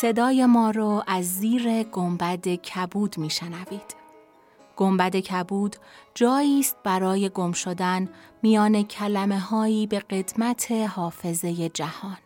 صدای ما رو از زیر گنبد کبود میشنوید. گنبد کبود جایی است برای گم شدن میان کلمه هایی به قدمت حافظه جهان.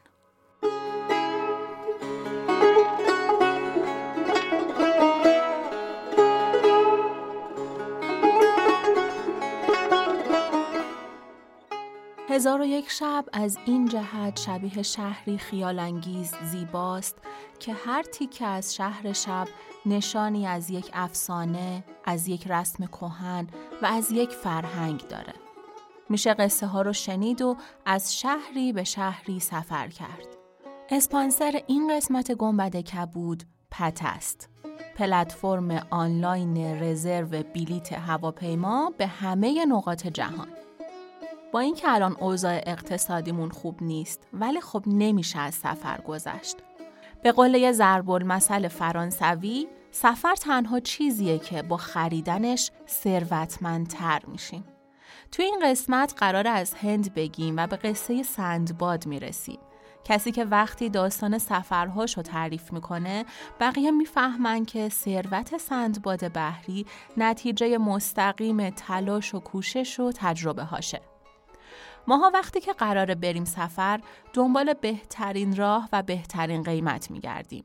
هزار و یک شب از این جهت شبیه شهری خیالانگیز زیباست که هر تیکه از شهر شب نشانی از یک افسانه، از یک رسم کهن و از یک فرهنگ داره. میشه قصه ها رو شنید و از شهری به شهری سفر کرد. اسپانسر این قسمت گنبد کبود پت است. پلتفرم آنلاین رزرو بلیت هواپیما به همه نقاط جهان. با اینکه الان اوضاع اقتصادیمون خوب نیست ولی خب نمیشه از سفر گذشت. به قله ضرب المثل فرانسوی سفر تنها چیزیه که با خریدنش ثروتمندتر میشیم. تو این قسمت قرار از هند بگیم و به قصه سندباد می‌رسیم. کسی که وقتی داستان سفرهاش رو تعریف می‌کنه بقیه می‌فهمن که ثروت سندباد بحری نتیجه مستقیم تلاش و کوشش و تجربه هاشه. ماها وقتی که قراره بریم سفر دنبال بهترین راه و بهترین قیمت میگردیم.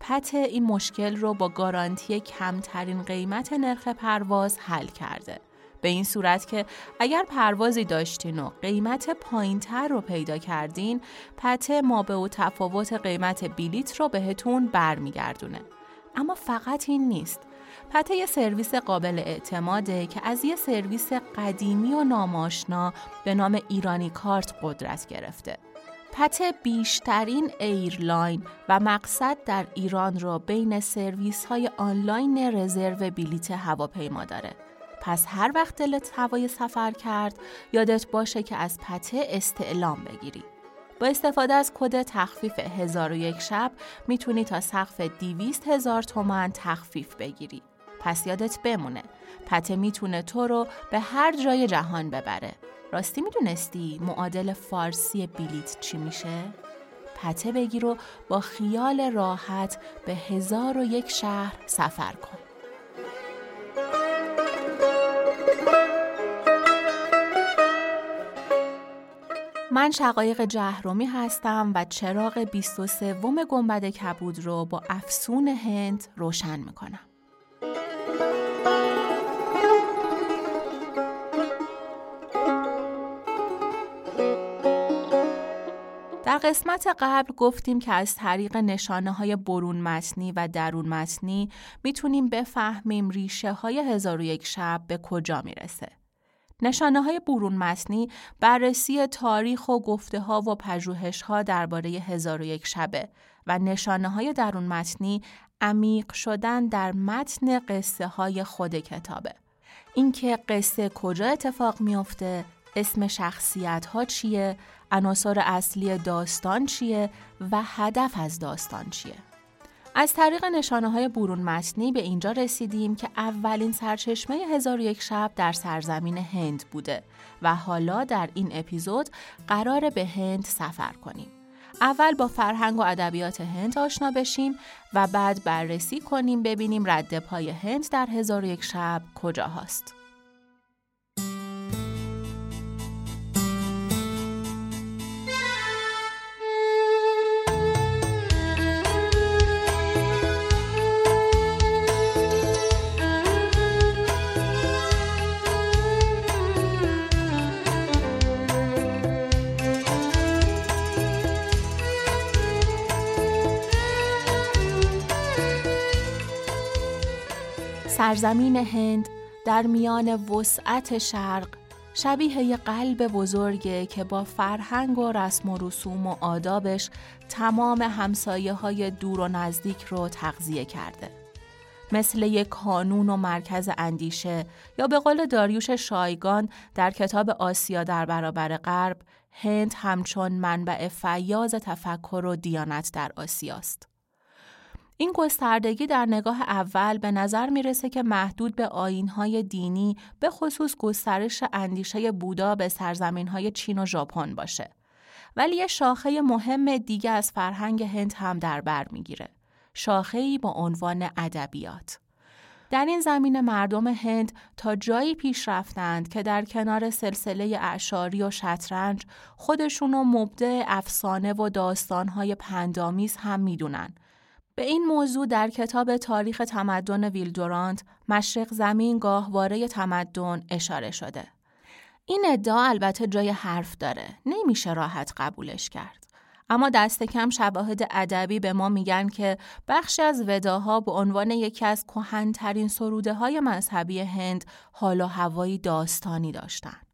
پت این مشکل رو با گارانتی کمترین قیمت نرخ پرواز حل کرده. به این صورت که اگر پروازی داشتین و قیمت پایین تر رو پیدا کردین پت ما به او تفاوت قیمت بلیت رو بهتون برمیگردونه. اما فقط این نیست. پته یه سرویس قابل اعتماده که از یه سرویس قدیمی و ناماشنا به نام ایرانی کارت قدرت گرفته. پته بیشترین airline و مقصد در ایران را بین سرویس های آنلاین رزرو بلیت هواپیما داره. پس هر وقت دلت هوای سفر کرد یادت باشه که از پته استعلام بگیری. با استفاده از کد تخفیف هزار و یک شب می‌تونی تا سقف دیویست هزار تومن تخفیف بگیری. پس یادت بمونه پته می‌تونه تو رو به هر جای جهان ببره راستی می‌دونستی معادل فارسی بلیت چی میشه؟ پته بگیر و با خیال راحت به هزار و یک شهر سفر کن من شقایق جهرومی هستم و چراغ 23 گنبد کبود رو با افسون هند روشن می‌کنم. در قسمت قبل گفتیم که از طریق نشانه های برون متنی و درون متنی می‌تونیم بفهمیم ریشه های هزار و یک شب به کجا می‌رسه. نشانه های برون متنی بررسی تاریخ و گفته ها و پژوهش ها درباره هزار و یک شبه و نشانه های درون متنی عمیق شدن در متن قصه های خود کتابه. اینکه قصه کجا اتفاق میافته، اسم شخصیت ها چیه، عناصر اصلی داستان چیه و هدف از داستان چیه. از طریق نشانه های برون متنی به اینجا رسیدیم که اولین سرچشمه هزار یک شب در سرزمین هند بوده و حالا در این اپیزود قرار به هند سفر کنیم. اول با فرهنگ و ادبیات هند آشنا بشیم و بعد بررسی کنیم ببینیم رد پای هند در هزار یک شب کجا هست. سرزمین هند در میان وسعت شرق شبیه یه قلب بزرگه که با فرهنگ و رسم و رسوم و آدابش تمام همسایه های دور و نزدیک رو تغذیه کرده. مثل یک کانون و مرکز اندیشه یا به قول داریوش شایگان در کتاب آسیا در برابر غرب هند همچون منبع فیاض تفکر و دیانت در آسیاست. این گستردگی در نگاه اول به نظر می‌رسه که محدود به آینهای دینی به خصوص گسترش اندیشه بودا به سرزمینهای چین و ژاپن باشه. ولی یه شاخه مهم دیگه از فرهنگ هند هم در بر می‌گیره. شاخه‌ای با عنوان ادبیات. در این زمینه مردم هند تا جایی پیش رفتند که در کنار سلسله اعشاری و شطرنج خودشونو مبدع افسانه و داستانهای پندامیز هم می‌دونن. به این موضوع در کتاب تاریخ تمدن ویلدورانت مشرق زمین گاهواره تمدن اشاره شده. این ادعا البته جای حرف داره. نمیشه راحت قبولش کرد. اما دست کم شواهد ادبی به ما میگن که بخشی از وداها به عنوان یکی از کهنترین سروده های مذهبی هند حال و هوایی داستانی داشتند.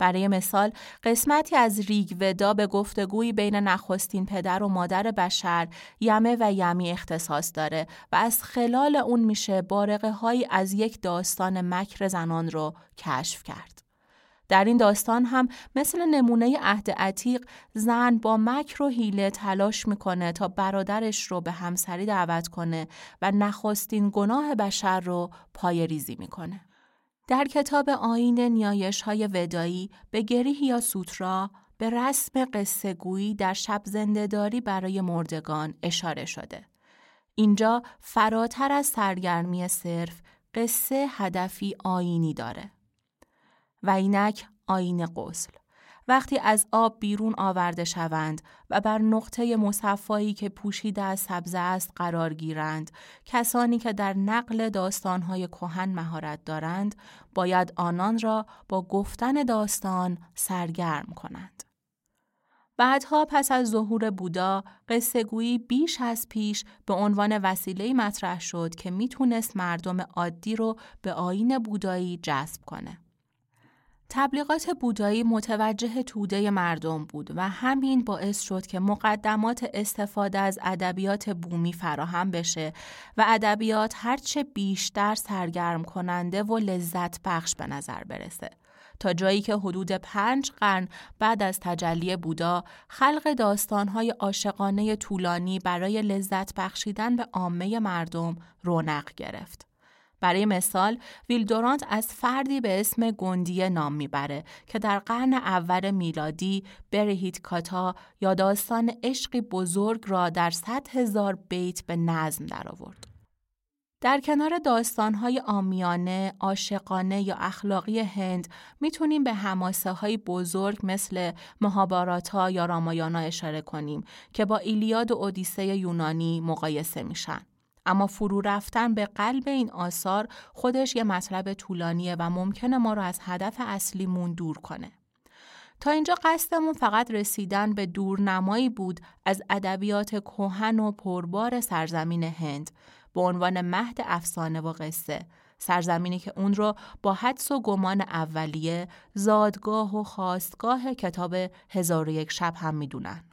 برای مثال قسمتی از ریگ ودا به گفتگوی بین نخستین پدر و مادر بشر یمه و یمی اختصاص داره و از خلال اون میشه بارقه های از یک داستان مکر زنان رو کشف کرد. در این داستان هم مثل نمونه عهد عتیق زن با مکر و حیله تلاش می‌کنه تا برادرش رو به همسری دعوت کنه و نخستین گناه بشر رو پای ریزی می‌کنه. در کتاب آین نیایش های ودایی به گریه یا سوترا به رسم قصه گویی در شب زندهداری برای مردگان اشاره شده. اینجا فراتر از سرگرمی صرف قصه هدفی آینی داره. و اینک آین غسل وقتی از آب بیرون آورده شوند و بر نقطه مصفایی که پوشیده از سبزه است قرار گیرند. کسانی که در نقل داستانهای کهن مهارت دارند باید آنان را با گفتن داستان سرگرم کنند. بعدها پس از ظهور بودا قصه گویی بیش از پیش به عنوان وسیله مطرح شد که می‌تونست مردم عادی رو به آین بودایی جذب کنه. تبلیغات بودایی متوجه توده مردم بود و همین باعث شد که مقدمات استفاده از ادبیات بومی فراهم بشه و ادبیات هرچه بیشتر سرگرم کننده و لذت بخش به نظر برسه. تا جایی که حدود پنج قرن بعد از تجلی بودا خلق داستانهای عاشقانه طولانی برای لذت بخشیدن به عامه مردم رونق گرفت. برای مثال ویلدورانت از فردی به اسم گندیه نام می‌بره که در قرن اول میلادی برهیت کاتا یا داستان عشقی بزرگ را در صد هزار بیت به نظم درآورد. در کنار داستانهای آمیانه، عاشقانه یا اخلاقی هند می‌تونیم به هماسه های بزرگ مثل مهاباراتا یا رامایانا اشاره کنیم که با ایلیاد و اودیسه یونانی مقایسه میشن. اما فرو رفتن به قلب این آثار خودش یه مطلب طولانیه و ممکنه ما رو از هدف اصلیمون دور کنه. تا اینجا قصدمون فقط رسیدن به دورنمایی بود از ادبیات کهن و پربار سرزمین هند به عنوان مهد افسانه و قصه سرزمینی که اون رو با حدس و گمان اولیه زادگاه و خواستگاه کتاب هزار و یک شب هم می‌دونن.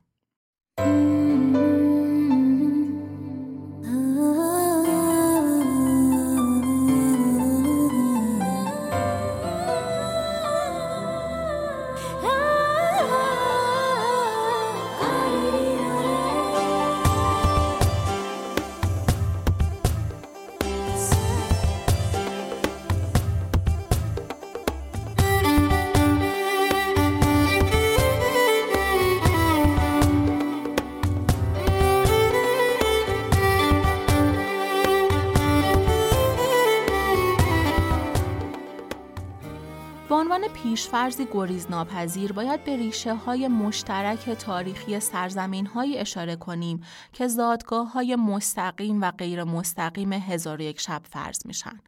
پیشفرزی گریز ناپذیر باید به ریشه های مشترک تاریخی سرزمین های اشاره کنیم که زادگاه های مستقیم و غیر مستقیم هزار یک شب فرض میشن.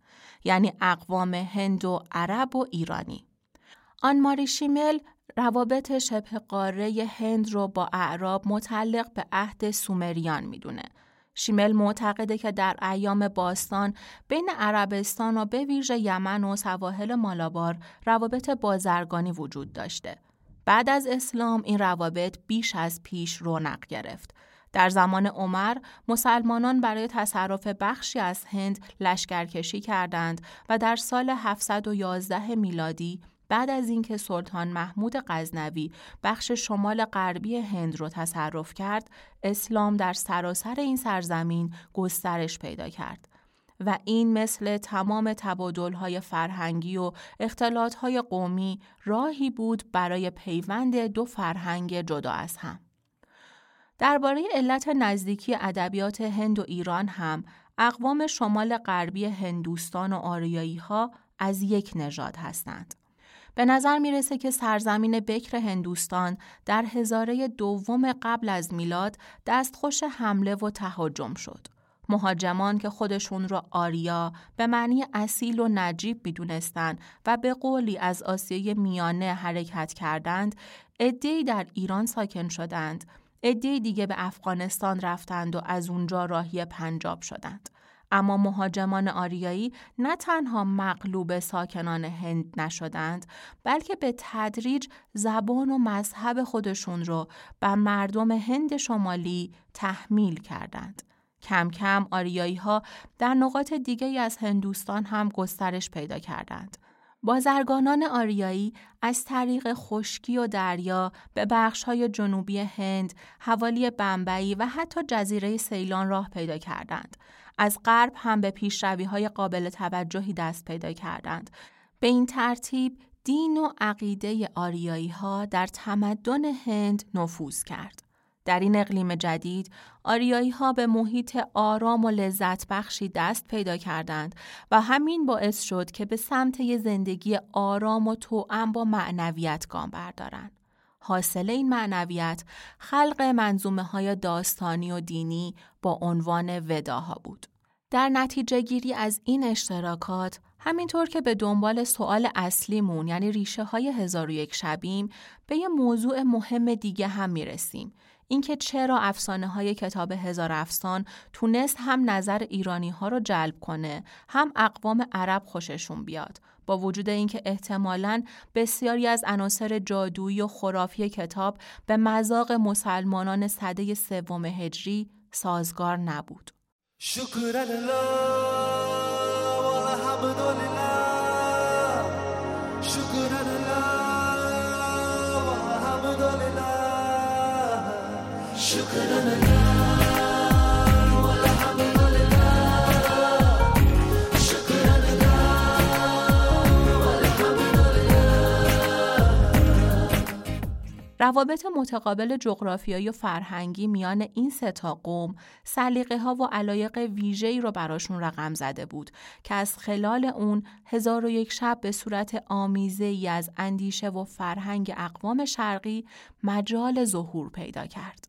یعنی اقوام هند و عرب و ایرانی. آن ماری شیمل روابط شبه قاره هند رو با اعراب متعلق به عهد سومریان می‌دونه شیمل معتقده که در ایام باستان بین عربستان و به ویژه یمن و سواحل مالابار روابط بازرگانی وجود داشته. بعد از اسلام این روابط بیش از پیش رونق گرفت. در زمان عمر مسلمانان برای تصرف بخشی از هند لشکرکشی کردند و در سال 711 میلادی بعد از اینکه سلطان محمود غزنوی بخش شمال غربی هند رو تصرف کرد، اسلام در سراسر این سرزمین گسترش پیدا کرد. و این مثل تمام تبادلهای فرهنگی و اختلاطهای قومی راهی بود برای پیوند دو فرهنگ جدا از هم. درباره علت نزدیکی ادبیات هند و ایران هم اقوام شمال غربی هندوستان و آریایی ها از یک نژاد هستند. به نظر می‌رسه که سرزمین بکر هندوستان در هزاره دوم قبل از میلاد دستخوش حمله و تهاجم شد. مهاجمان که خودشون را آریا به معنی اصیل و نجیب می‌دونستند و به قولی از آسیای میانه حرکت کردند، عدهای در ایران ساکن شدند، عدهای دیگه به افغانستان رفتند و از اونجا راهی پنجاب شدند. اما مهاجمان آریایی نه تنها مغلوب ساکنان هند نشدند بلکه به تدریج زبان و مذهب خودشون رو بر مردم هند شمالی تحمیل کردند. کم کم آریایی ها در نقاط دیگه از هندوستان هم گسترش پیدا کردند. بازرگانان آریایی از طریق خشکی و دریا به های جنوبی هند، حوالی بمبئی و حتی جزیره سیلان راه پیدا کردند. از غرب هم به پیشروی های قابل توجهی دست پیدا کردند. به این ترتیب دین و عقیده آریایی ها در تمدن هند نفوذ کرد. در این اقلیم جدید آریایی ها به محیط آرام و لذت بخشی دست پیدا کردند و همین باعث شد که به سمت زندگی آرام و توأم با معنویت گام بردارند. حاصل این معنویت خلق منظومه های داستانی و دینی با عنوان وداها بود. در نتیجه گیری از این اشتراکات همینطور که به دنبال سوال اصلیمون یعنی ریشه های هزار و یک شبیم به یه موضوع مهم دیگه هم می‌رسیم اینکه چرا افسانه های کتاب هزار افسان تونست هم نظر ایرانی ها رو جلب کنه هم اقوام عرب خوششون بیاد با وجود اینکه احتمالاً بسیاری از عناصر جادویی و خرافی کتاب به مذاق مسلمانان صده سوم هجری سازگار نبود. شکر روابط متقابل جغرافیایی و فرهنگی میان این سه تا قوم سلیقه ها و علایق ویژه‌ای رو براشون رقم زده بود که از خلال اون هزار و یک شب به صورت آمیزه ای از اندیشه و فرهنگ اقوام شرقی مجال ظهور پیدا کرد.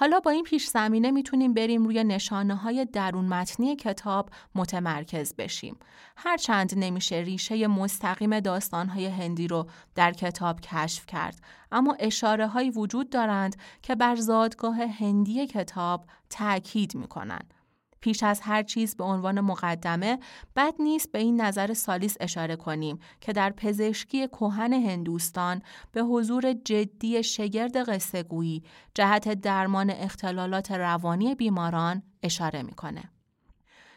حالا با این پیش زمینه می‌تونیم بریم روی نشانه های درون متنی کتاب متمرکز بشیم. هرچند نمیشه ریشه مستقیم داستان های هندی رو در کتاب کشف کرد، اما اشاره های وجود دارند که بر زادگاه هندی کتاب تاکید می‌کنند. پیش از هر چیز به عنوان مقدمه بد نیست به این نظر سالیس اشاره کنیم که در پزشکی کهن هندوستان به حضور جدی شگرد قصه گویی جهت درمان اختلالات روانی بیماران اشاره می‌کنه.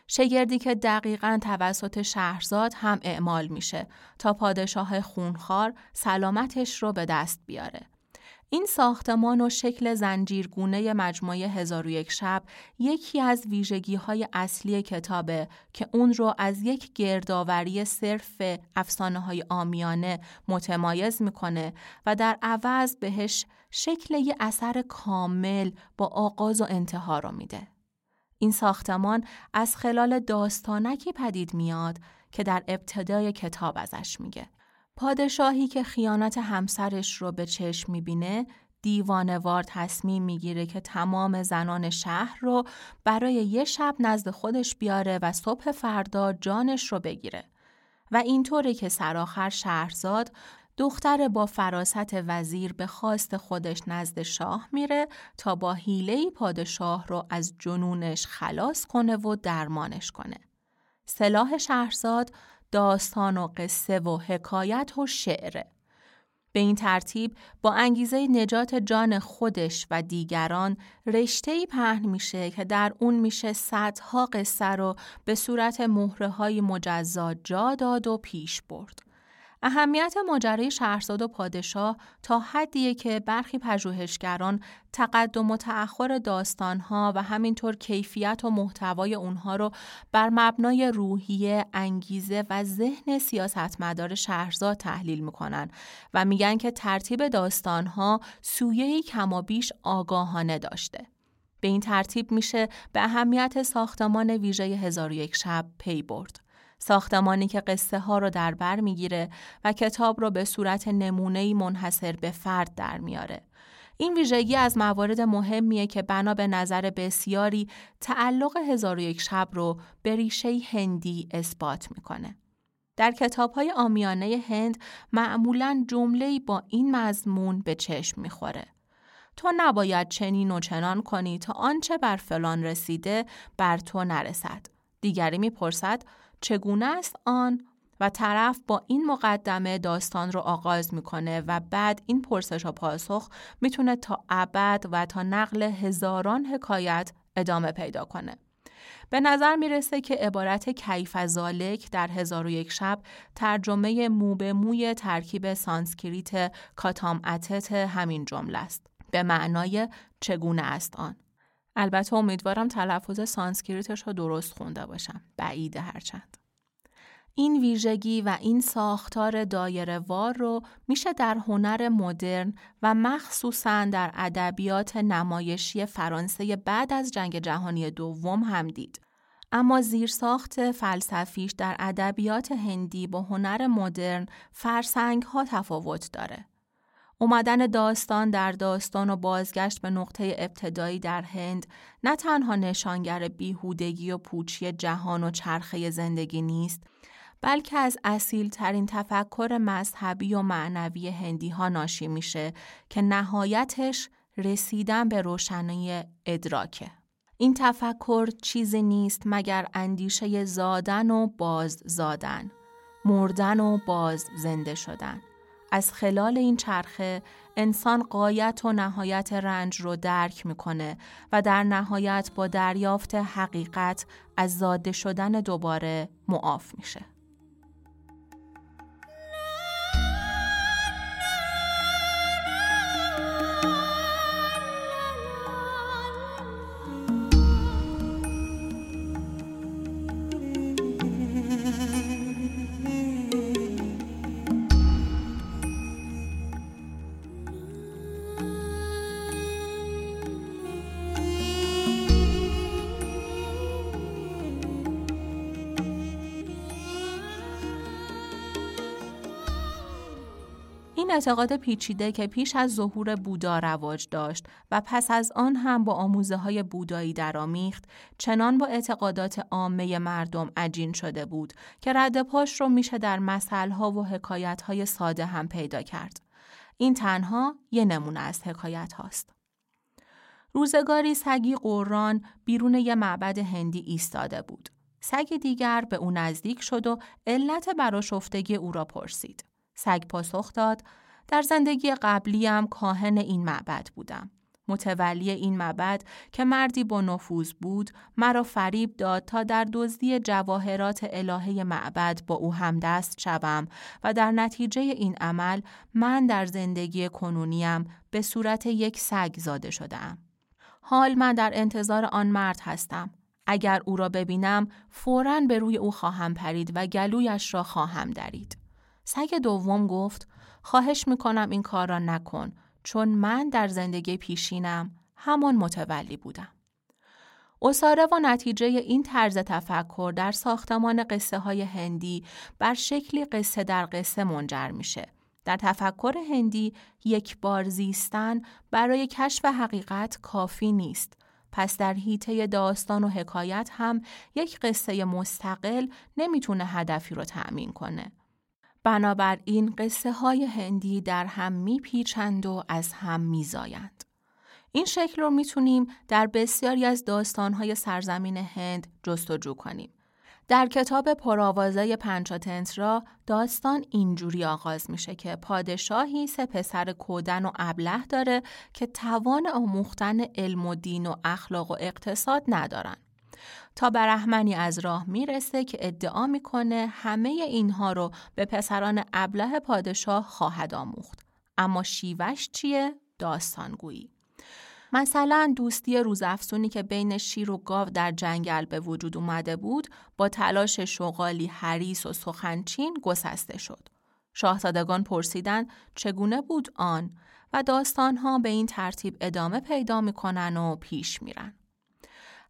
شگردی که دقیقا توسط شهرزاد هم اعمال میشه تا پادشاه خونخوار سلامتش رو به دست بیاره. این ساختمان و شکل زنجیرگونه مجموعه هزار و یک شب یکی از ویژگی های اصلی کتابه که اون رو از یک گردآوری صرف افسانه های آمیانه متمایز می‌کنه و در عوض بهش شکل یه اثر کامل با آغاز و انتها رو میده. این ساختمان از خلال داستانکی پدید میاد که در ابتدای کتاب ازش میگه. پادشاهی که خیانت همسرش رو به چشم می‌بینه دیوانوار تصمیم می‌گیره که تمام زنان شهر رو برای یه شب نزد خودش بیاره و صبح فردا جانش رو بگیره. و اینطوره که سرآخر شهرزاد دختر با فراست وزیر به خواست خودش نزد شاه میره تا با حیله پادشاه رو از جنونش خلاص کنه و درمانش کنه. سلاح شهرزاد داستان و قصه و حکایت و شعره. به این ترتیب با انگیزه نجات جان خودش و دیگران رشته پهن میشه که در اون میشه صدها قصه رو به صورت مهره های مجزا جا داد و پیش برد. اهمیت ماجرای شهرزاد و پادشاه تا حدیه که برخی پژوهشگران تقدم و تأخر داستانها و همینطور کیفیت و محتوای اونها رو بر مبنای روحیه، انگیزه و ذهن سیاستمدار شهرزاد تحلیل می‌کنن و میگن که ترتیب داستانها سویهی کمابیش آگاهانه داشته. به این ترتیب میشه به اهمیت ساختمان ویژه هزار شب پی برد. ساختمانی که قصه ها رو در بر می‌گیره و کتاب رو به صورت نمونه‌ای منحصر به فرد در میاره. این ویژگی از موارد مهمیه که بنا به نظر بسیاری تعلق هزار و یک شب رو به ریشه هندی اثبات می‌کنه. در کتاب های آمیانه هند معمولا جمله با این مضمون به چشم می‌خوره. تو نباید چنین و چنان کنی تا آنچه بر فلان رسیده بر تو نرسد. دیگری می‌پرسد چگونه است آن و طرف با این مقدمه داستان رو آغاز می‌کنه و بعد این پرسش و پاسخ می‌تونه تا ابد و تا نقل هزاران حکایت ادامه پیدا کنه. به نظر می‌رسه که عبارت کیف ذلک در هزار و یک شب ترجمه مو به موی ترکیب سانسکریت کاتام اتت همین جمله است. به معنای چگونه است آن. البته امیدوارم تلفظ سانسکریتش رو درست خونده باشم. بعیده هرچند. این ویژگی و این ساختار دایره وار رو میشه در هنر مدرن و مخصوصا در ادبیات نمایشی فرانسه بعد از جنگ جهانی دوم هم دید. اما زیرساخت فلسفیش در ادبیات هندی با هنر مدرن فرسنگ ها تفاوت داره. اومدن داستان در داستان و بازگشت به نقطه ابتدایی در هند نه تنها نشانگر بیهودگی و پوچی جهان و چرخه زندگی نیست بلکه از اصیل ترین تفکر مذهبی و معنوی هندی ها ناشی میشه که نهایتش رسیدن به روشنی ادراکه. این تفکر چیزی نیست مگر اندیشه زادن و باز زادن، مردن و باز زنده شدن. از خلال این چرخه انسان قایت و نهایت رنج رو درک می‌کنه و در نهایت با دریافت حقیقت از زاده شدن دوباره معاف میشه. اعتقاد پیچیده که پیش از ظهور بودا رواج داشت و پس از آن هم با آموزه های بودایی درآمیخت چنان با اعتقادات عامه مردم عجین شده بود که رد پاش رو میشه در ها و حکایت های ساده هم پیدا کرد. این تنها یه نمونه از حکایت هاست. روزگاری سگی قران بیرون یه معبد هندی ایستاده بود. سگ دیگر به او نزدیک شد و علت براشفتگی او را پرسید. سگ پاسخ داد در زندگی قبلیم کاهن این معبد بودم. متولی این معبد که مردی با نفوذ بود مرا فریب داد تا در دزدی جواهرات الهه معبد با او همدست شوم و در نتیجه این عمل من در زندگی کنونیم به صورت یک سگ زاده شدم. حال من در انتظار آن مرد هستم. اگر او را ببینم فوراً به روی او خواهم پرید و گلویش را خواهم درید. سگ دوم گفت خواهش می‌کنم این کار را نکن چون من در زندگی پیشینم همان متولی بودم. اصاره و نتیجه این طرز تفکر در ساختمان قصه های هندی بر شکلی قصه در قصه منجر میشه. در تفکر هندی یک بار زیستن برای کشف حقیقت کافی نیست. پس در حیطه داستان و حکایت هم یک قصه مستقل نمی‌تونه هدفی رو تأمین کنه. بنابراین قصه های هندی در هم میپیچند و از هم میزایند. این شکل رو می‌تونیم در بسیاری از داستانهای سرزمین هند جستجو کنیم. در کتاب پرآوازه پنچاتنترا داستان اینجوری آغاز میشه که پادشاهی سه پسر کودن و ابله داره که توان آموختن علم و دین و اخلاق و اقتصاد ندارن. تا برهمنی از راه می‌رسه که ادعا می‌کنه همه اینها رو به پسران ابله پادشاه خواهد آموخت. اما شیوش چیه؟ داستانگویی. مثلا دوستی روزافزونی که بین شیر و گاو در جنگل به وجود اومده بود با تلاش شغالی حریس و سخنچین گسسته شد. شاهزادگان پرسیدند چگونه بود آن و داستانها به این ترتیب ادامه پیدا می‌کنن و پیش میرن.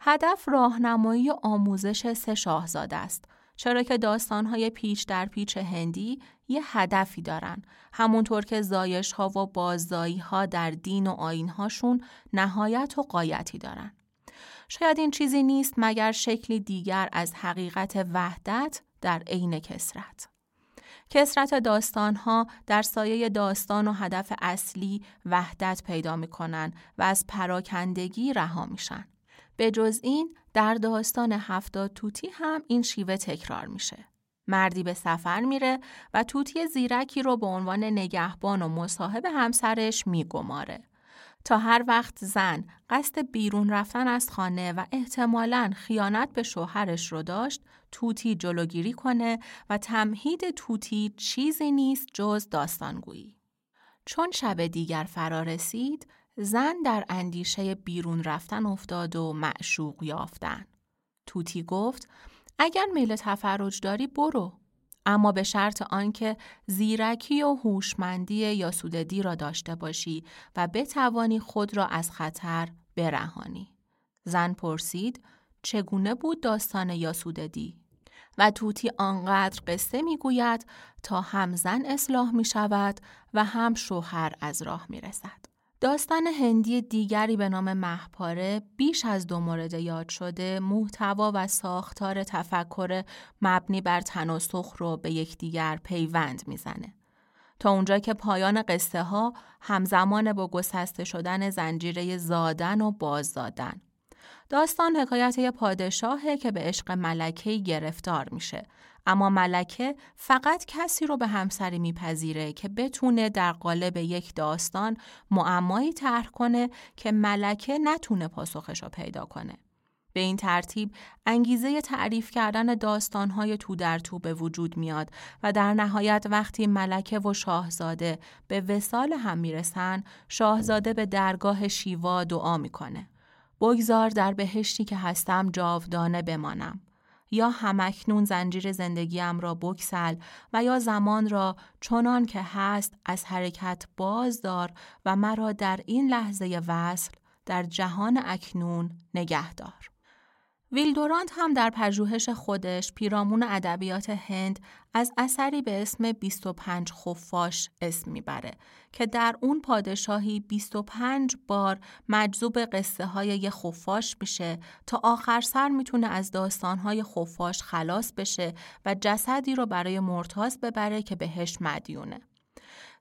هدف راهنمایی و آموزش سه شاهزاده است چرا که داستانهای پیچ در پیچ هندی یه هدفی دارن همونطور که زایش ها و بازدایی ها در دین و آین هاشون نهایت و قایتی دارن. شاید این چیزی نیست مگر شکلی دیگر از حقیقت وحدت در عین کسرت. کسرت داستان ها در سایه داستان و هدف اصلی وحدت پیدا می کنن و از پراکندگی رها میشن. به جز این در داستان هفتاد توتی هم این شیوه تکرار میشه. مردی به سفر میره و توتی زیرکی رو به عنوان نگهبان و مصاحب همسرش میگماره. تا هر وقت زن قصد بیرون رفتن از خانه و احتمالاً خیانت به شوهرش رو داشت توتی جلوگیری کنه و تمهید توتی چیزی نیست جز داستانگویی. چون شب دیگر فرا رسید زن در اندیشه بیرون رفتن افتاد و معشوق یافتن. توتی گفت اگر میل تفرج داری برو اما به شرط آنکه زیرکی و هوشمندی یا سوددی را داشته باشی و بتوانی خود را از خطر برهانی. زن پرسید چگونه بود داستان یاسوددی؟ و توتی آنقدر قصه می‌گوید تا هم زن اصلاح می شود و هم شوهر از راه می رسد. داستان هندی دیگری به نام محپاره بیش از دو مورد یاد شده محتوا و ساختار تفکر مبنی بر تناسخ رو به یکدیگر پیوند می‌زنه. تا اونجا که پایان قصه ها همزمان با گسسته شدن زنجیره زادن و بازدادن. داستان حکایت پادشاهه که به عشق ملکه گرفتار میشه اما ملکه فقط کسی رو به همسری میپذیره که بتونه در قالب یک داستان معمایی طرح کنه که ملکه نتونه پاسخش رو پیدا کنه. به این ترتیب انگیزه تعریف کردن داستانهای تو در تو به وجود میاد و در نهایت وقتی ملکه و شاهزاده به وسال هم می‌رسن شاهزاده به درگاه شیوا دعا می‌کنه. بگذار در بهشتی که هستم جاودانه بمانم. یا همکنون زنجیر زندگیم را بکسل و یا زمان را چنان که هست از حرکت باز دار و مرا در این لحظه وصل در جهان اکنون نگه دار. ویلدورانت هم در پژوهش خودش پیرامون ادبیات هند از اثری به اسم 25 خفاش اسم می‌بره که در اون پادشاهی 25 بار مجذوب قصه های یه خفاش میشه تا آخر سر می‌تونه از داستان های خفاش خلاص بشه و جسدی رو برای مرتاز ببره که بهش مدیونه.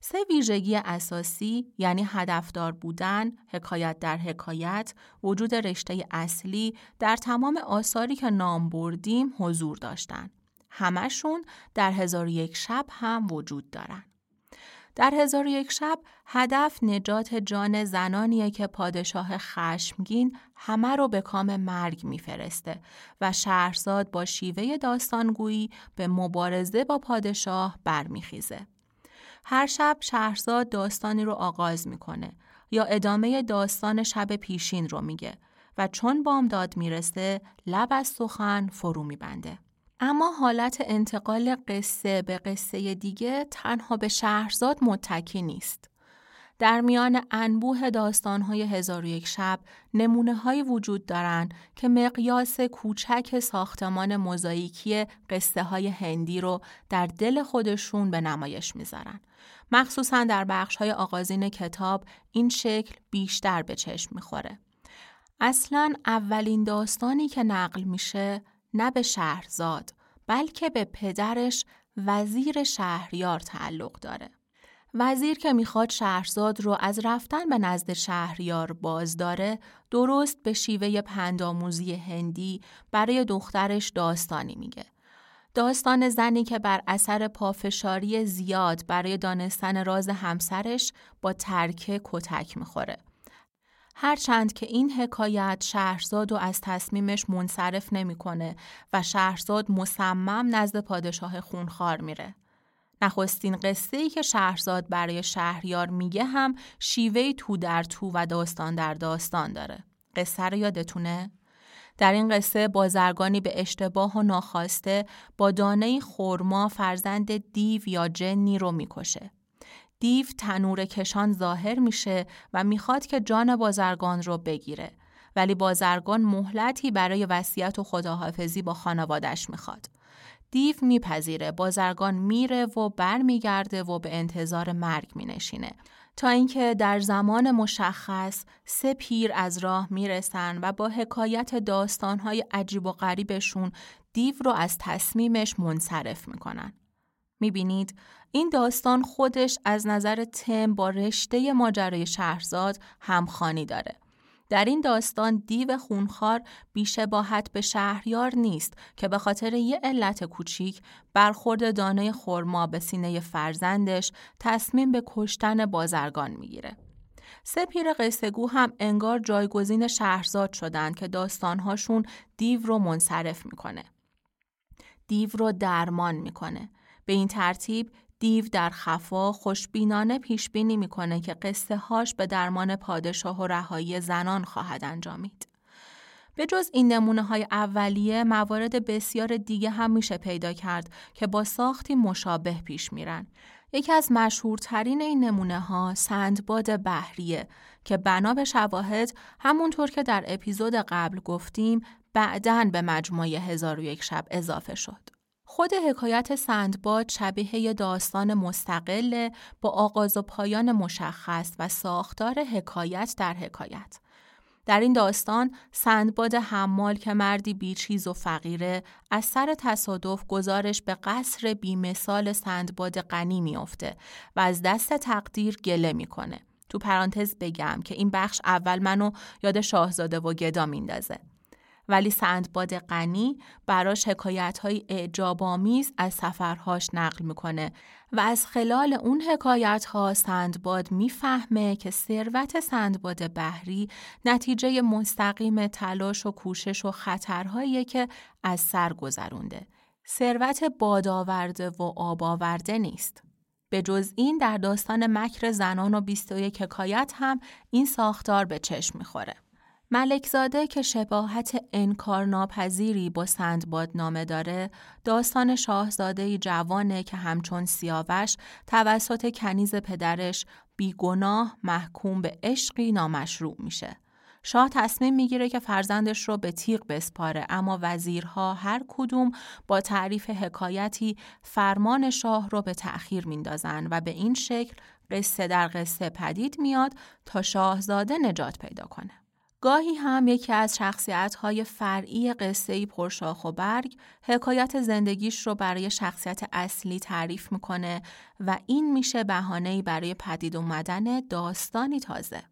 سه ویژگی اساسی یعنی هدفدار بودن، حکایت در حکایت، وجود رشته اصلی در تمام آثاری که نام بردیم حضور داشتند. همشون در هزار یک شب هم وجود دارن. در هزار یک شب هدف نجات جان زنانیه که پادشاه خشمگین همه رو به کام مرگ میفرسته و شهرزاد با شیوه داستانگویی به مبارزه با پادشاه برمیخیزه. هر شب شهرزاد داستانی رو آغاز می‌کنه یا ادامه داستان شب پیشین رو میگه و چون بامداد می‌رسه لب از سخن فرو میبنده. اما حالت انتقال قصه به قصه دیگه تنها به شهرزاد متکی نیست. در میان انبوه داستانهای هزار و یک شب نمونه های وجود دارند که مقیاس کوچک ساختمان موزاییکی قصه های هندی رو در دل خودشون به نمایش می‌ذارن. مخصوصا در بخش های آغازین کتاب این شکل بیشتر به چشم می‌خوره. اصلا اولین داستانی که نقل میشه نه به شهرزاد بلکه به پدرش وزیر شهریار تعلق داره. وزیر که می‌خواد شهرزاد رو از رفتن به نزد شهریار باز داره درست به شیوه پندآموزی هندی برای دخترش داستانی میگه. داستان زنی که بر اثر پافشاری زیاد برای دانستن راز همسرش با ترکه کتک می‌خوره. هرچند که این حکایت شهرزاد و از تصمیمش منصرف نمی‌کنه و شهرزاد مصمم نزد پادشاه خونخوار میره. نخستین قصه ای که شهرزاد برای شهریار میگه هم شیوه تو در تو و داستان در داستان داره. قصه رو یادتونه؟ در این قصه بازرگانی به اشتباه و ناخواسته با دانه خورما فرزند دیو یا جنی رو می‌کشه. دیو تنور کشان ظاهر میشه و می‌خواد که جان بازرگان رو بگیره. ولی بازرگان مهلتی برای وصیت و خداحافظی با خانوادش می‌خواد. دیو میپذیره بازرگان میره و برمیگرده و به انتظار مرگ مینشینه تا اینکه در زمان مشخص سه پیر از راه می‌رسن و با حکایت داستانهای عجیب و غریبشون دیو رو از تصمیمش منصرف می‌کنن. می‌بینید این داستان خودش از نظر تم با رشته ماجرای شهرزاد همخانی داره. در این داستان دیو خونخوار بیشباهت به شهریار نیست که به خاطر یه علت کوچیک برخورد دانه خورما به سینه فرزندش تصمیم به کشتن بازرگان می‌گیره. سه پیر قصهگو هم انگار جایگزین شهرزاد شدن که داستانهاشون دیو رو منصرف می‌کنه. دیو رو درمان می‌کنه. به این ترتیب دیو در خفا خوشبینانه پیش بینی می‌کنه که قصه هاش به درمان پادشاه و رهایی زنان خواهد انجامید. به جز این نمونه های اولیه موارد بسیار دیگه هم میشه پیدا کرد که با ساختی مشابه پیش میرن. یکی از مشهورترین این نمونه ها سندباد بحریه که بنا به شواهد همونطور که در اپیزود قبل گفتیم بعدن به مجموعه هزار و یک شب اضافه شد. خود حکایت سندباد شبیه داستان مستقل با آغاز و پایان مشخص و ساختار حکایت در حکایت. در این داستان سندباد حمال که مردی بیچیز و فقیره از سر تصادف گزارش به قصر بیمثال سندباد غنی میافته و از دست تقدیر گله می‌کنه. تو پرانتز بگم که این بخش اول منو یاد شاهزاده و گدا میندازه. ولی سندباد غنی براش حکایت های اعجاب آمیز از سفرهاش نقل می‌کنه و از خلال اون حکایت ها سندباد می‌فهمه که ثروت سندباد بحری نتیجه مستقیم تلاش و کوشش و خطرهایی که از سر گذرونده. ثروت بادآورده و آب آورده نیست. به جز این در داستان مکر زنان و 21 حکایت هم این ساختار به چشم می‌خوره. ملکزاده که شباهت انکارناپذیری با سندباد نامه داره داستان شاهزاده جوانه که همچون سیاوش توسط کنیز پدرش بیگناه محکوم به عشقی نامشروع میشه. شاه تصمیم می‌گیره که فرزندش رو به تیغ بسپاره اما وزیرها هر کدوم با تعریف حکایتی فرمان شاه رو به تأخیر میندازن و به این شکل قصه در قصه پدید میاد تا شاهزاده نجات پیدا کنه. گاهی هم یکی از شخصیت های فرعی قصه پرشاخ و برگ حکایت زندگیش رو برای شخصیت اصلی تعریف می‌کنه و این میشه بهانه‌ای برای پدید اومدن داستانی تازه.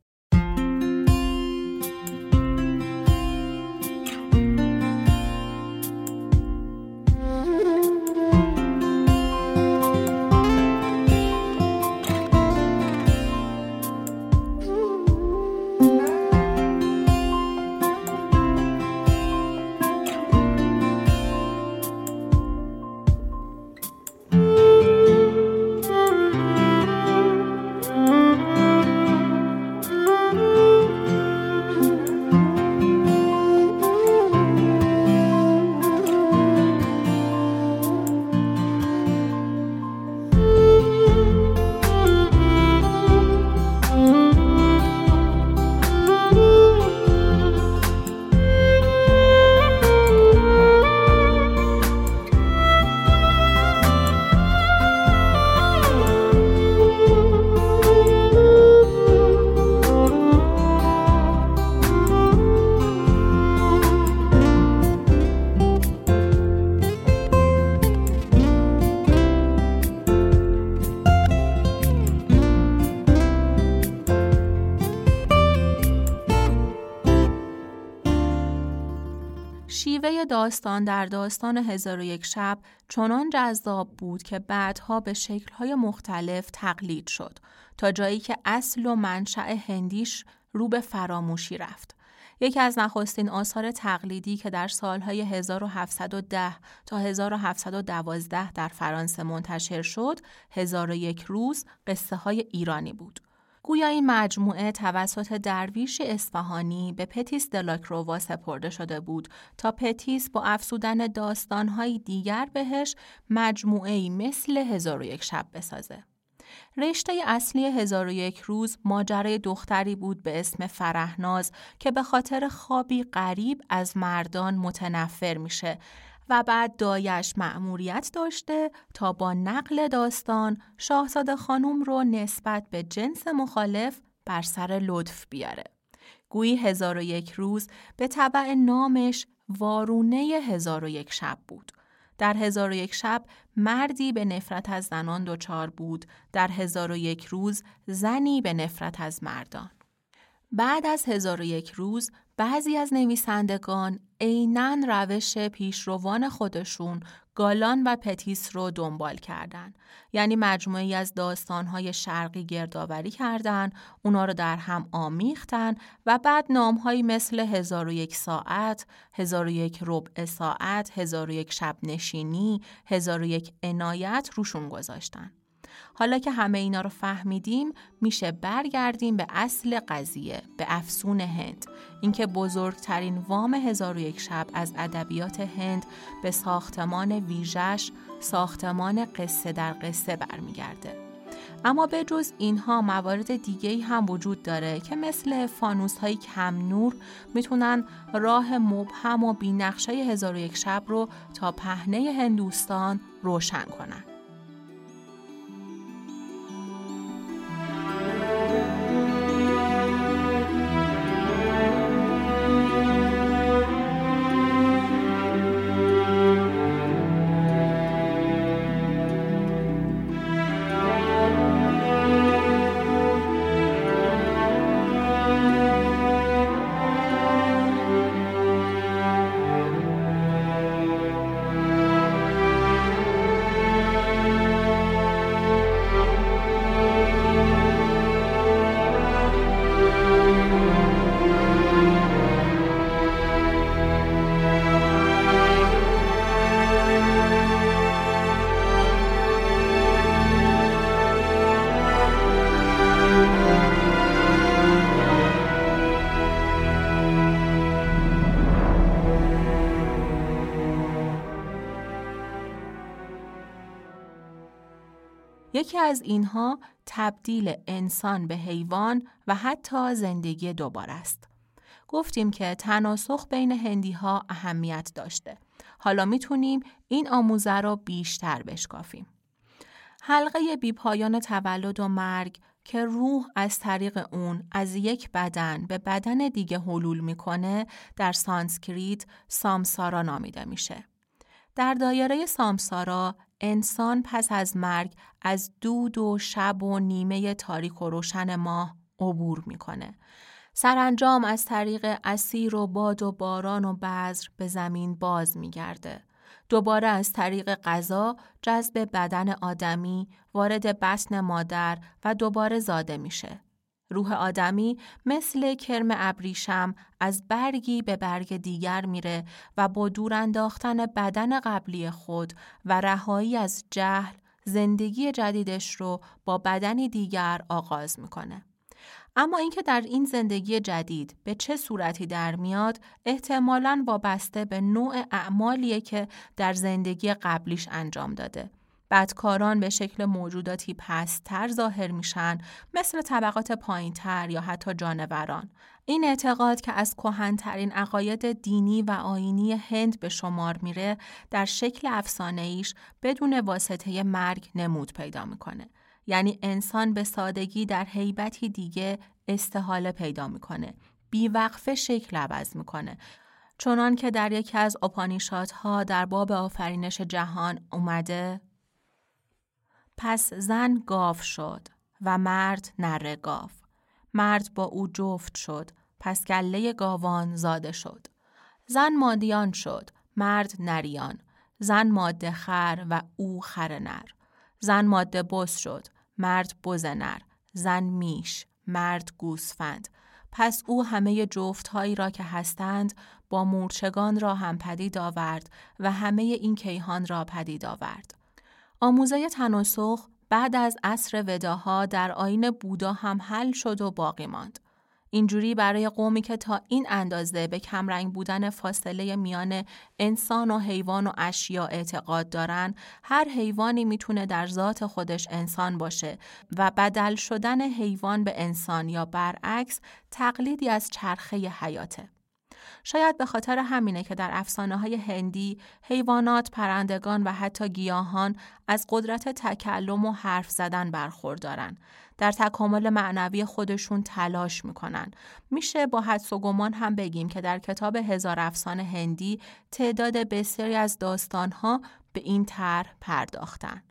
داستان در داستان هزار و یک شب چنان جذاب بود که بعدها به شکلهای مختلف تقلید شد تا جایی که اصل و منشأ هندیش رو به فراموشی رفت. یکی از نخستین آثار تقلیدی که در سالهای 1710 تا 1712 در فرانسه منتشر شد، هزار و یک روز قصه های ایرانی بود. گویا این مجموعه توسط درویش اصفهانی به پتیس دلاکرووا سپرده شده بود تا پتیس با افسودن داستانهای دیگر بهش مجموعه مثل هزار و یک شب بسازه. رشته اصلی هزار و یک روز ماجرای دختری بود به اسم فرهناز که به خاطر خوابی غریب از مردان متنفر میشه و بعد دایش مأموریت داشته تا با نقل داستان شاهزاده خانم رو نسبت به جنس مخالف بر سر لطف بیاره. گویی هزار و یک روز به طبع نامش وارونه هزار و یک شب بود. در هزار و یک شب مردی به نفرت از زنان دچار بود در هزار و یک روز زنی به نفرت از مردان بعد از هزار و یک روز بعضی از نویسندگان عینا روش پیشروان خودشون گالان و پتیس رو دنبال کردن. یعنی مجموعی از داستانهای شرقی گردآوری کردن اونا رو در هم آمیختن و بعد نامهایی مثل هزار و یک ساعت هزار و یک ربع ساعت هزار و یک شب نشینی هزار و یک عنایت روشون گذاشتن. حالا که همه اینا رو فهمیدیم میشه برگردیم به اصل قضیه به افسون هند اینکه بزرگترین وام هزار و یک شب از ادبیات هند به ساختمان ویژش ساختمان قصه در قصه برمیگرده اما به جز اینها موارد دیگه هم وجود داره که مثل فانوس های کم نور می‌تونن راه مبهم و بینقشه هزار و یک شب رو تا پهنه هندوستان روشن کنن. یکی از اینها تبدیل انسان به حیوان و حتی زندگی دوباره است. گفتیم که تناسخ بین هندی ها اهمیت داشته. حالا می‌تونیم این آموزه رو بیشتر بشکافیم. حلقه بیپایان تولد و مرگ که روح از طریق اون از یک بدن به بدن دیگه حلول می‌کنه در سانسکریت سامسارا نامیده میشه. در دایره سامسارا انسان پس از مرگ از دود و شب و نیمه تاریک و روشن ماه عبور می‌کنه. سرانجام از طریق اسیر و باد و باران و بذر به زمین باز میگرده. دوباره از طریق غذا جذب بدن آدمی وارد بطن مادر و دوباره زاده میشه. روح آدمی مثل کرم ابریشم از برگی به برگ دیگر میره و با دور انداختن بدن قبلی خود و رهایی از جهل زندگی جدیدش رو با بدنی دیگر آغاز می‌کنه. اما اینکه در این زندگی جدید به چه صورتی در میاد احتمالاً وابسته به نوع اعمالیه که در زندگی قبلیش انجام داده. بدکاران به شکل موجوداتی پستر ظاهر میشن مثل طبقات پایینتر یا حتی جانوران. این اعتقاد که از کهنترین عقاید دینی و آینی هند به شمار میره در شکل افسانه ایش بدون واسطه مرگ نمود پیدا می‌کنه. یعنی انسان به سادگی در حیبتی دیگه استحاله پیدا می‌کنه. بیوقفه شکل عوض می‌کنه. چنان که در یکی از اپانیشادها در باب آفرینش جهان اومده پس زن گاو شد و مرد نره گاو. مرد با او جفت شد پس گله گاوان زاده شد. زن مادیان شد مرد نریان. زن ماده خر و او خر نر. زن ماده بز شد مرد بز نر. زن میش مرد گوسفند. پس او همه جفتهایی را که هستند با مورچگان را هم پدید آورد و همه این کیهان را پدید آورد. آموزه تناسخ بعد از عصر وداها در آین بودا هم حل شد و باقی ماند. اینجوری برای قومی که تا این اندازه به کمرنگ بودن فاصله میان انسان و حیوان و اشیا اعتقاد دارن هر حیوانی می‌تونه در ذات خودش انسان باشه و بدل شدن حیوان به انسان یا برعکس تقلیدی از چرخه حیاته. شاید به خاطر همینه که در افسانه های هندی حیوانات، پرندگان و حتی گیاهان از قدرت تکلم و حرف زدن برخوردارن. در تکامل معنوی خودشون تلاش می‌کنن. میشه با حدس و گمان هم بگیم که در کتاب هزار افسانه هندی تعداد بسیاری از داستانها به این طرح پرداختن.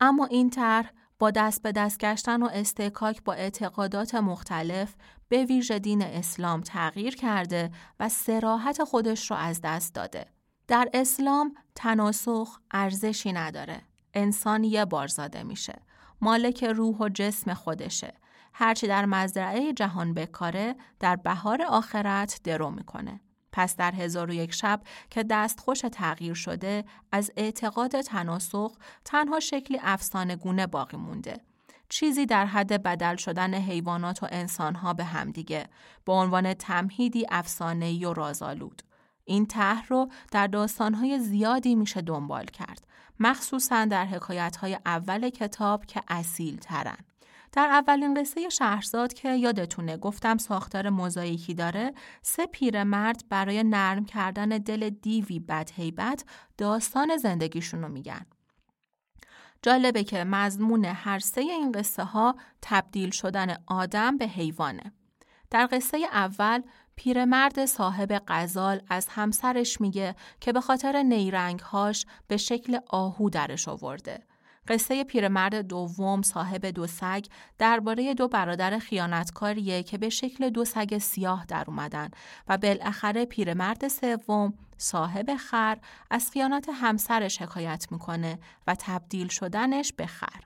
اما این طرح با دست به دست گشتن و استکاک با اعتقادات مختلف به ویژه دین اسلام تغییر کرده و سراحت خودش رو از دست داده. در اسلام تناسخ ارزشی نداره. انسان یه بار زاده میشه. مالک روح و جسم خودشه. هرچی در مزرعه جهان بکاره در بهار آخرت درو می‌کنه. پس در هزار و یک شب که دستخوش تغییر شده از اعتقاد تناسخ تنها شکلی افسانه گونه باقی مونده. چیزی در حد بدل شدن حیوانات و انسانها به همدیگه به عنوان تمهیدی افسانه‌ای و رازآلود. این طرح رو در داستانهای زیادی میشه دنبال کرد. مخصوصا در حکایتهای اول کتاب که اصیل ترن. در اولین قصه شهرزاد که یادتونه گفتم ساختار موزاییکی داره سه پیرمرد برای نرم کردن دل دیوی بد هیبت داستان زندگیشون میگن. جالبه که مضمون هر سه این قصه ها تبدیل شدن آدم به حیوانه. در قصه اول پیرمرد صاحب غزال از همسرش میگه که به خاطر نیرنگهاش به شکل آهو درش آورده. قصه پیرمرد دوم صاحب دو سگ درباره دو برادر خیانتکاریه که به شکل دو سگ سیاه در اومدن و بالاخره پیرمرد سوم صاحب خر از خیانت همسرش حکایت می‌کنه و تبدیل شدنش به خر.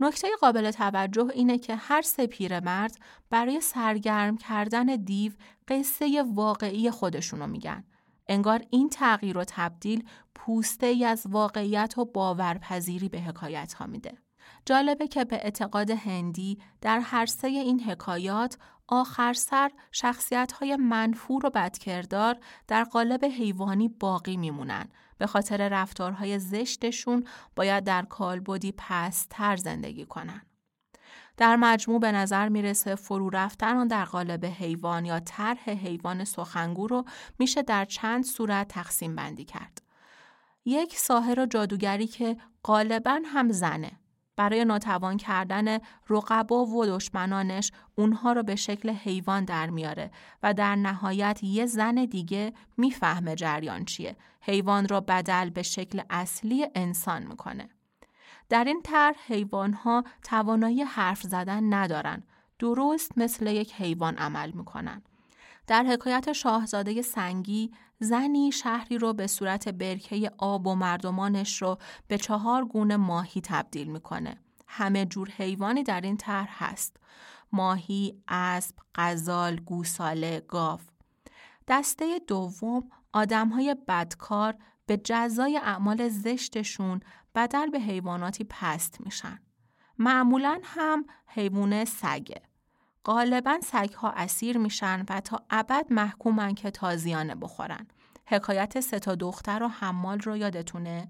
نکته قابل توجه اینه که هر سه پیرمرد برای سرگرم کردن دیو قصه واقعی خودشونو میگن. انگار این تغییر و تبدیل پوسته ای از واقعیت و باورپذیری به حکایت ها میده. جالبه که به اعتقاد هندی در هر سه این حکایات آخر سر شخصیت های منفور و بدکردار در قالب حیوانی باقی میمونن به خاطر رفتارهای زشتشون باید در کالبدی پستر زندگی کنن. در مجموع به نظر می‌رسه فرو رفتن در قالب حیوان یا طرح حیوان سخنگو رو میشه در چند صورت تقسیم بندی کرد. یک ساحر و جادوگری که غالبا هم زنه. برای ناتوان کردن رقبا و دشمنانش اونها رو به شکل حیوان در میاره و در نهایت یه زن دیگه می‌فهمه جریان چیه. حیوان را بدل به شکل اصلی انسان می‌کنه. در این طرح حیوانها توانایی حرف زدن ندارن درست مثل یک حیوان عمل می‌کنن در حکایت شاهزاده سنگی زنی شهری رو به صورت برکه آب و مردمانش رو به چهار گونه ماهی تبدیل می‌کنه. همه جور حیوانی در این طرح هست. ماهی، اسب، غزال، گوساله، گاو. دسته دوم آدمهای بدکار به جزای اعمال زشتشون بدل به حیواناتی پست میشن. معمولا هم حیوان سگه. غالبا سگها اسیر میشن و تا ابد محکومن که تازیانه بخورن. حکایت سه تا دختر و حمال رو یادتونه؟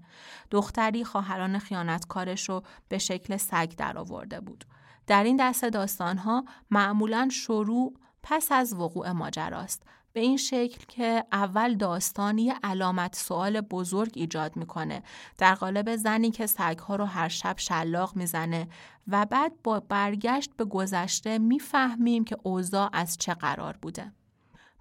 دختری خواهران خیانتکارش رو به شکل سگ در آورده بود. در این دست داستانها معمولا شروع پس از وقوع ماجراست به این شکل که اول داستانی علامت سوال بزرگ ایجاد می‌کنه در قالب زنی که سگها رو هر شب شلاق می‌زنه و بعد با برگشت به گذشته می‌فهمیم که اوضاع از چه قرار بوده.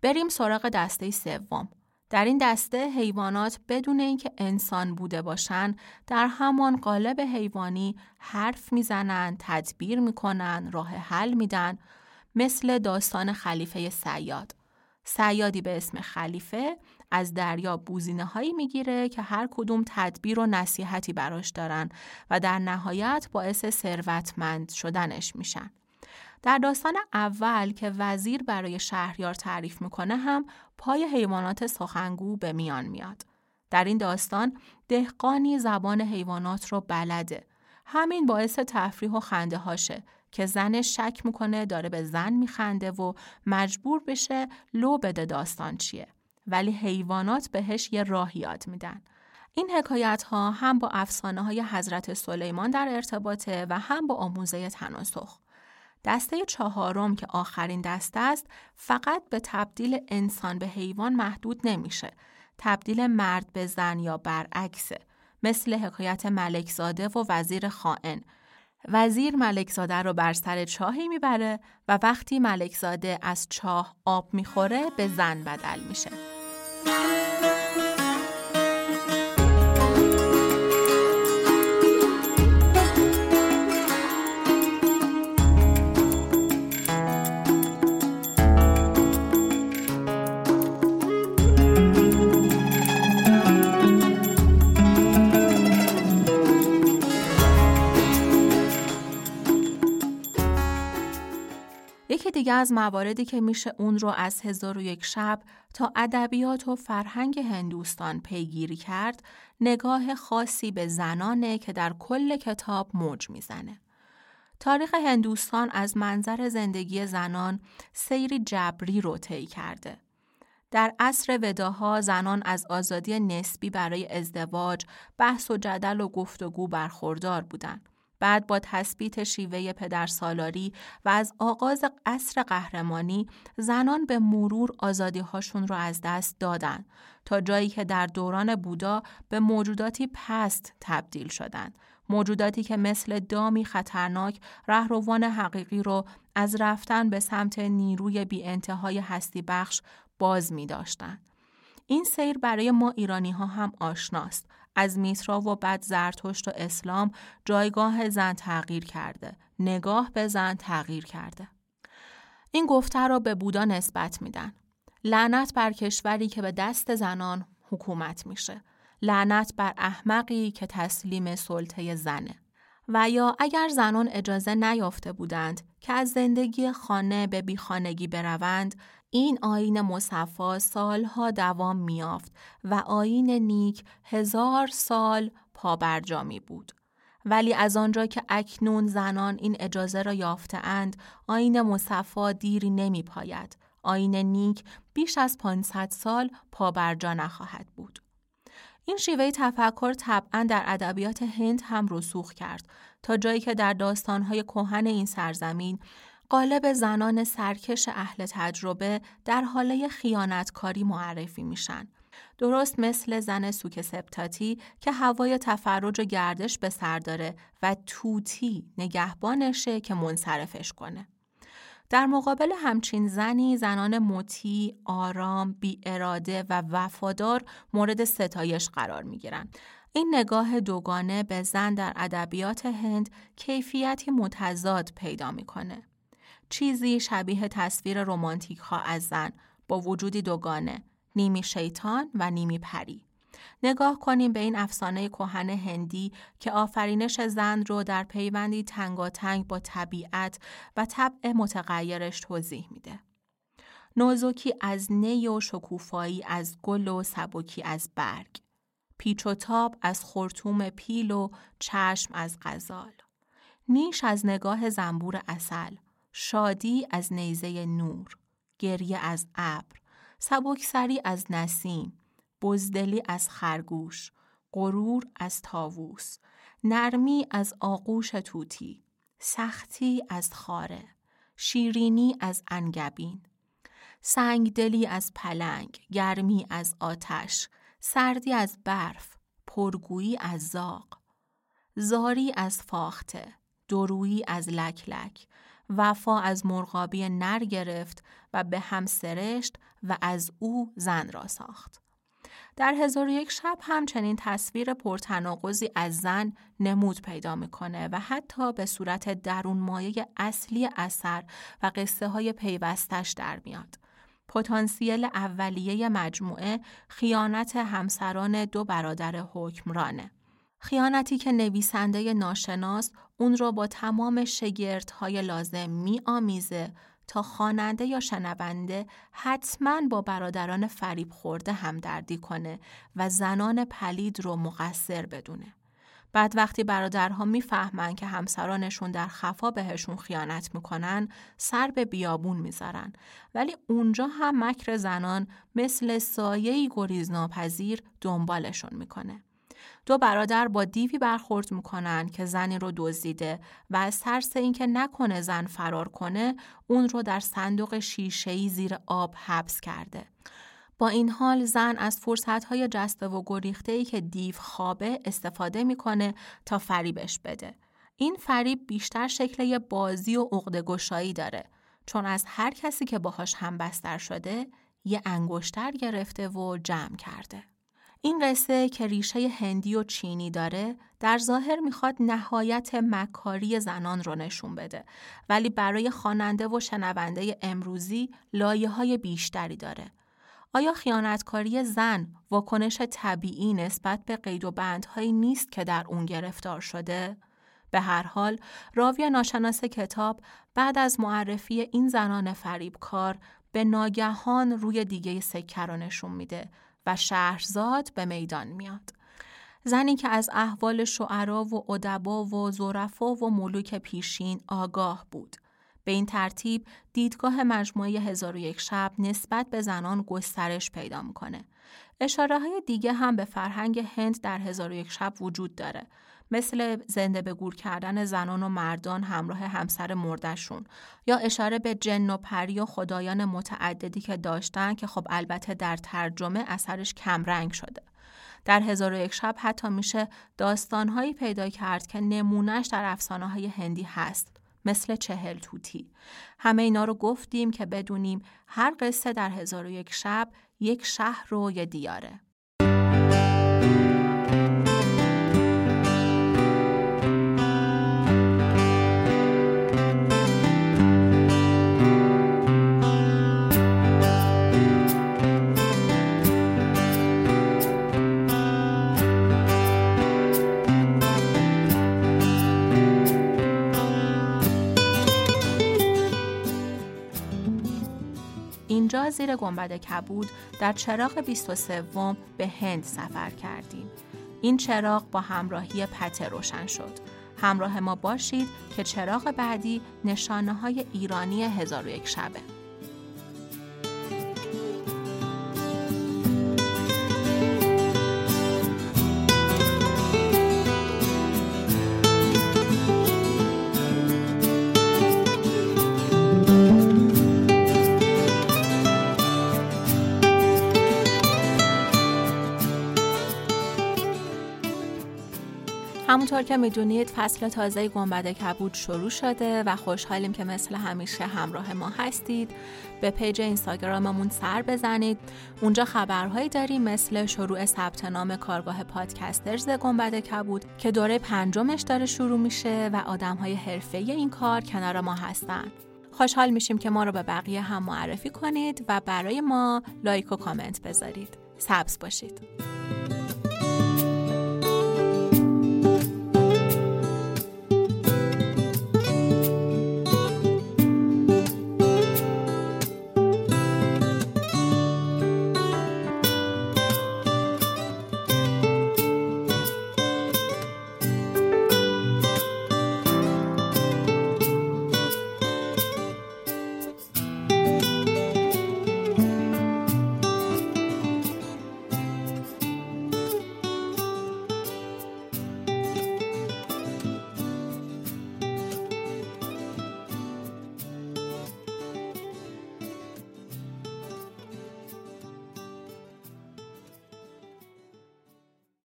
بریم سراغ دسته سوم. در این دسته حیوانات بدون اینکه انسان بوده باشند در همان قالب حیوانی حرف می‌زنند، تدبیر می‌کنن، راه حل میدن مثل داستان خلیفه سیاد. سیادی به اسم خلیفه از دریا بوزینه هایی می‌گیره که هر کدوم تدبیر و نصیحتی براش دارن و در نهایت باعث ثروتمند شدنش میشن. در داستان اول که وزیر برای شهریار تعریف می‌کنه هم پای حیوانات سخنگو به میان میاد. در این داستان دهقانی زبان حیوانات رو بلده. همین باعث تفریح و خنده هاشه که زن شک می‌کنه داره به زن میخنده و مجبور بشه لو بده داستان چیه. ولی حیوانات بهش یه راه یاد میدن. این حکایت ها هم با افسانه های حضرت سلیمان در ارتباطه و هم با آموزه تناسخ. دسته چهارم که آخرین دسته است فقط به تبدیل انسان به حیوان محدود نمیشه. تبدیل مرد به زن یا برعکسه. مثل حکایت ملکزاده و وزیر خائن. وزیر ملکزاده رو بر سر چاهی می‌بره و وقتی ملکزاده از چاه آب می‌خوره به زن بدل میشه. دیگه از مواردی که میشه اون رو از هزار و یک شب تا ادبیات و فرهنگ هندوستان پیگیری کرد نگاه خاصی به زنانه که در کل کتاب موج می‌زنه. تاریخ هندوستان از منظر زندگی زنان سیری جبری رو طی کرده. در عصر وداها زنان از آزادی نسبی برای ازدواج، بحث و جدل و گفتگو برخوردار بودند. بعد با تثبیت شیوه پدر سالاری و از آغاز عصر قهرمانی زنان به مرور آزادی هاشون رو از دست دادن تا جایی که در دوران بودا به موجوداتی پست تبدیل شدند. موجوداتی که مثل دامی خطرناک رهروان حقیقی رو از رفتن به سمت نیروی بی انتهای هستی بخش باز می داشتن. این سیر برای ما ایرانی ها هم آشناست از میترا و بعد زرتشت و اسلام جایگاه زن تغییر کرده. نگاه به زن تغییر کرده. این گفته را به بودا نسبت میدن. لعنت بر کشوری که به دست زنان حکومت میشه. لعنت بر احمقی که تسلیم سلطه زنه. و یا اگر زنان اجازه نیافته بودند که از زندگی خانه به بیخانگی بروند این آین مصفا سالها دوام میافت و آین نیک هزار سال پابرجامی بود. ولی از آنجا که اکنون زنان این اجازه را یافته اند، آین مصفا دیری نمی پاید. آین نیک بیش از 500 سال پابرجا نخواهد بود. این شیوه تفکر طبعا در ادبیات هند هم رسوخ کرد تا جایی که در داستانهای کهن این سرزمین قالب زنان سرکش اهل تجربه در حاله خیانتکاری معرفی میشن. درست مثل زن سوک سپتاتی که هوای تفرج و گردش به سر داره و توتی نگهبانشه که منصرفش کنه. در مقابل همچین زنی زنان مطیع، آرام، بی اراده و وفادار مورد ستایش قرار می گیرن. این نگاه دوگانه به زن در ادبیات هند کیفیتی متضاد پیدا می‌کنه. چیزی شبیه تصویر رومانتیک ها از زن با وجودی دوگانه نیمی شیطان و نیمی پری نگاه کنیم به این افسانه کهن هندی که آفرینش زن رو در پیوندی تنگاتنگ با طبیعت و طبع متغیرش توضیح میده. نوزوکی از نی و شکوفایی از گل و سبکی از برگ. پیچ و تاب از خورتوم پیل و چشم از غزال. نیش از نگاه زنبور اصل. شادی از نیزه نور، گریه از ابر، سبکسری از نسیم، بزدلی از خرگوش، غرور از تاووس، نرمی از آغوش توتی، سختی از خاره، شیرینی از انگبین، سنگدلی از پلنگ، گرمی از آتش، سردی از برف، پرگویی از زاغ، زاری از فاخته، درویی از لکلک، لک، وفا از مرغابی نر گرفت و به هم سرشت و از او زن را ساخت. در هزار یک شب همچنین تصویر پرتناقضی از زن نمود پیدا می‌کنه و حتی به صورت درون مایه اصلی اثر و قصه های پیوستش در میاد. پتانسیل اولیه مجموعه خیانت همسران دو برادر حکمرانه. خیانتی که نویسنده ناشناس اون رو با تمام شگردهای لازم می آمیزه تا خواننده یا شنونده حتما با برادران فریب خورده همدردی کنه و زنان پلید رو مقصر بدونه. بعد وقتی برادرها می‌فهمن که همسرانشون در خفا بهشون خیانت می‌کنن سر به بیابون می‌ذارن ولی اونجا هم مکر زنان مثل سایه‌ای گریزناپذیر دنبالشون می‌کنه. دو برادر با دیوی برخورد می‌کنن که زنی رو دزدیده و از ترس اینکه نکنه زن فرار کنه اون رو در صندوق شیشه‌ای زیر آب حبس کرده. با این حال زن از فرصتهای جسته و گریخته ای که دیو خوابه استفاده می‌کنه تا فریبش بده. این فریب بیشتر شکل بازی و عقده گشایی داره چون از هر کسی که باهاش هم بستر شده یه انگشتر گرفته و جمع کرده. این قصه که ریشه هندی و چینی داره در ظاهر می‌خواد نهایت مکاری زنان رو نشون بده ولی برای خواننده و شنونده امروزی لایه های بیشتری داره. آیا خیانتکاری زن واکنش طبیعی نسبت به قید و بندهایی نیست که در اون گرفتار شده؟ به هر حال راوی ناشناس کتاب بعد از معرفی این زنان فریبکار به ناگهان روی دیگه سکه رو نشون میده و شهرزاد به میدان میاد. زنی که از احوال شعرا و ادبا و زرفا و ملوک پیشین آگاه بود. به این ترتیب دیدگاه مجموعه هزار و یک شب نسبت به زنان گسترش پیدا می‌کنه. اشاره های دیگه هم به فرهنگ هند در هزار و یک شب وجود داره. مثل زنده به گور کردن زنان و مردان همراه همسر مردشون یا اشاره به جن و پری و خدایان متعددی که داشتن که خب البته در ترجمه اثرش کمرنگ شده. در هزار و یک شب حتی میشه داستانهایی پیدا کرد که نمونهش در افسانه های هندی هست مثل چهل توتی. همه اینا رو گفتیم که بدونیم هر قصه در هزار و یک شب یک شهر و یه دیاره. اینجا زیر گنبد کبود در چراغ 23 به هند سفر کردیم. این چراغ با همراهی پته روشن شد. همراه ما باشید که چراغ بعدی نشانه های ایرانی هزار و شبه. همونطور که می‌دونید فصل تازه گنبد کبود شروع شده و خوشحالیم که مثل همیشه همراه ما هستید. به page اینستاگراممون سر بزنید. اونجا خبرهایی داریم مثل شروع ثبت نام کارگاه podcasters گنبد کبود که دوره پنجمش داره شروع میشه و آدم های حرفه‌ای این کار کنار ما هستن. خوشحال میشیم که ما رو به بقیه هم معرفی کنید و برای ما like و کامنت بذارید. سبز باشید.